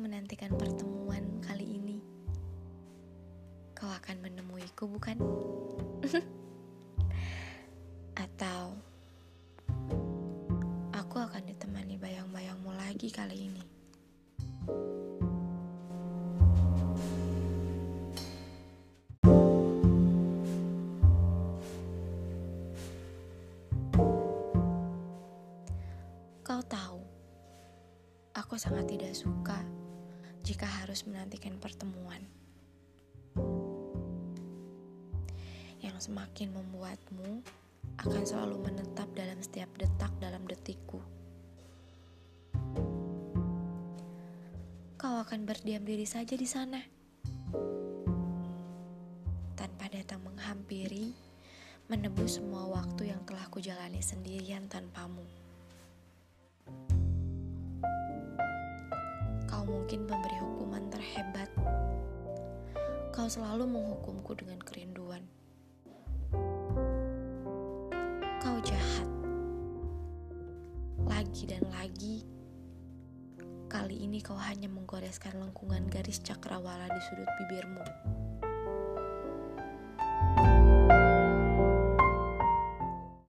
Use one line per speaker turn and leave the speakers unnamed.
menantikan pertemuan kali ini. Kau akan menemuiku, bukan? Atau aku akan ditemani bayang-bayangmu lagi kali ini. Kau tahu, aku sangat tidak suka jika harus menantikan pertemuan yang semakin membuatmu akan selalu menetap dalam setiap detak dalam detikku. Kau akan berdiam diri saja di sana tanpa datang menghampiri, menebus semua waktu yang telah kujalani sendirian tanpamu. Kau mungkin pemberi hukuman terhebat. Kau selalu menghukumku dengan kerinduan. Kau jahat. Lagi dan lagi, kali ini kau hanya menggoreskan lengkungan garis cakrawala di sudut bibirmu.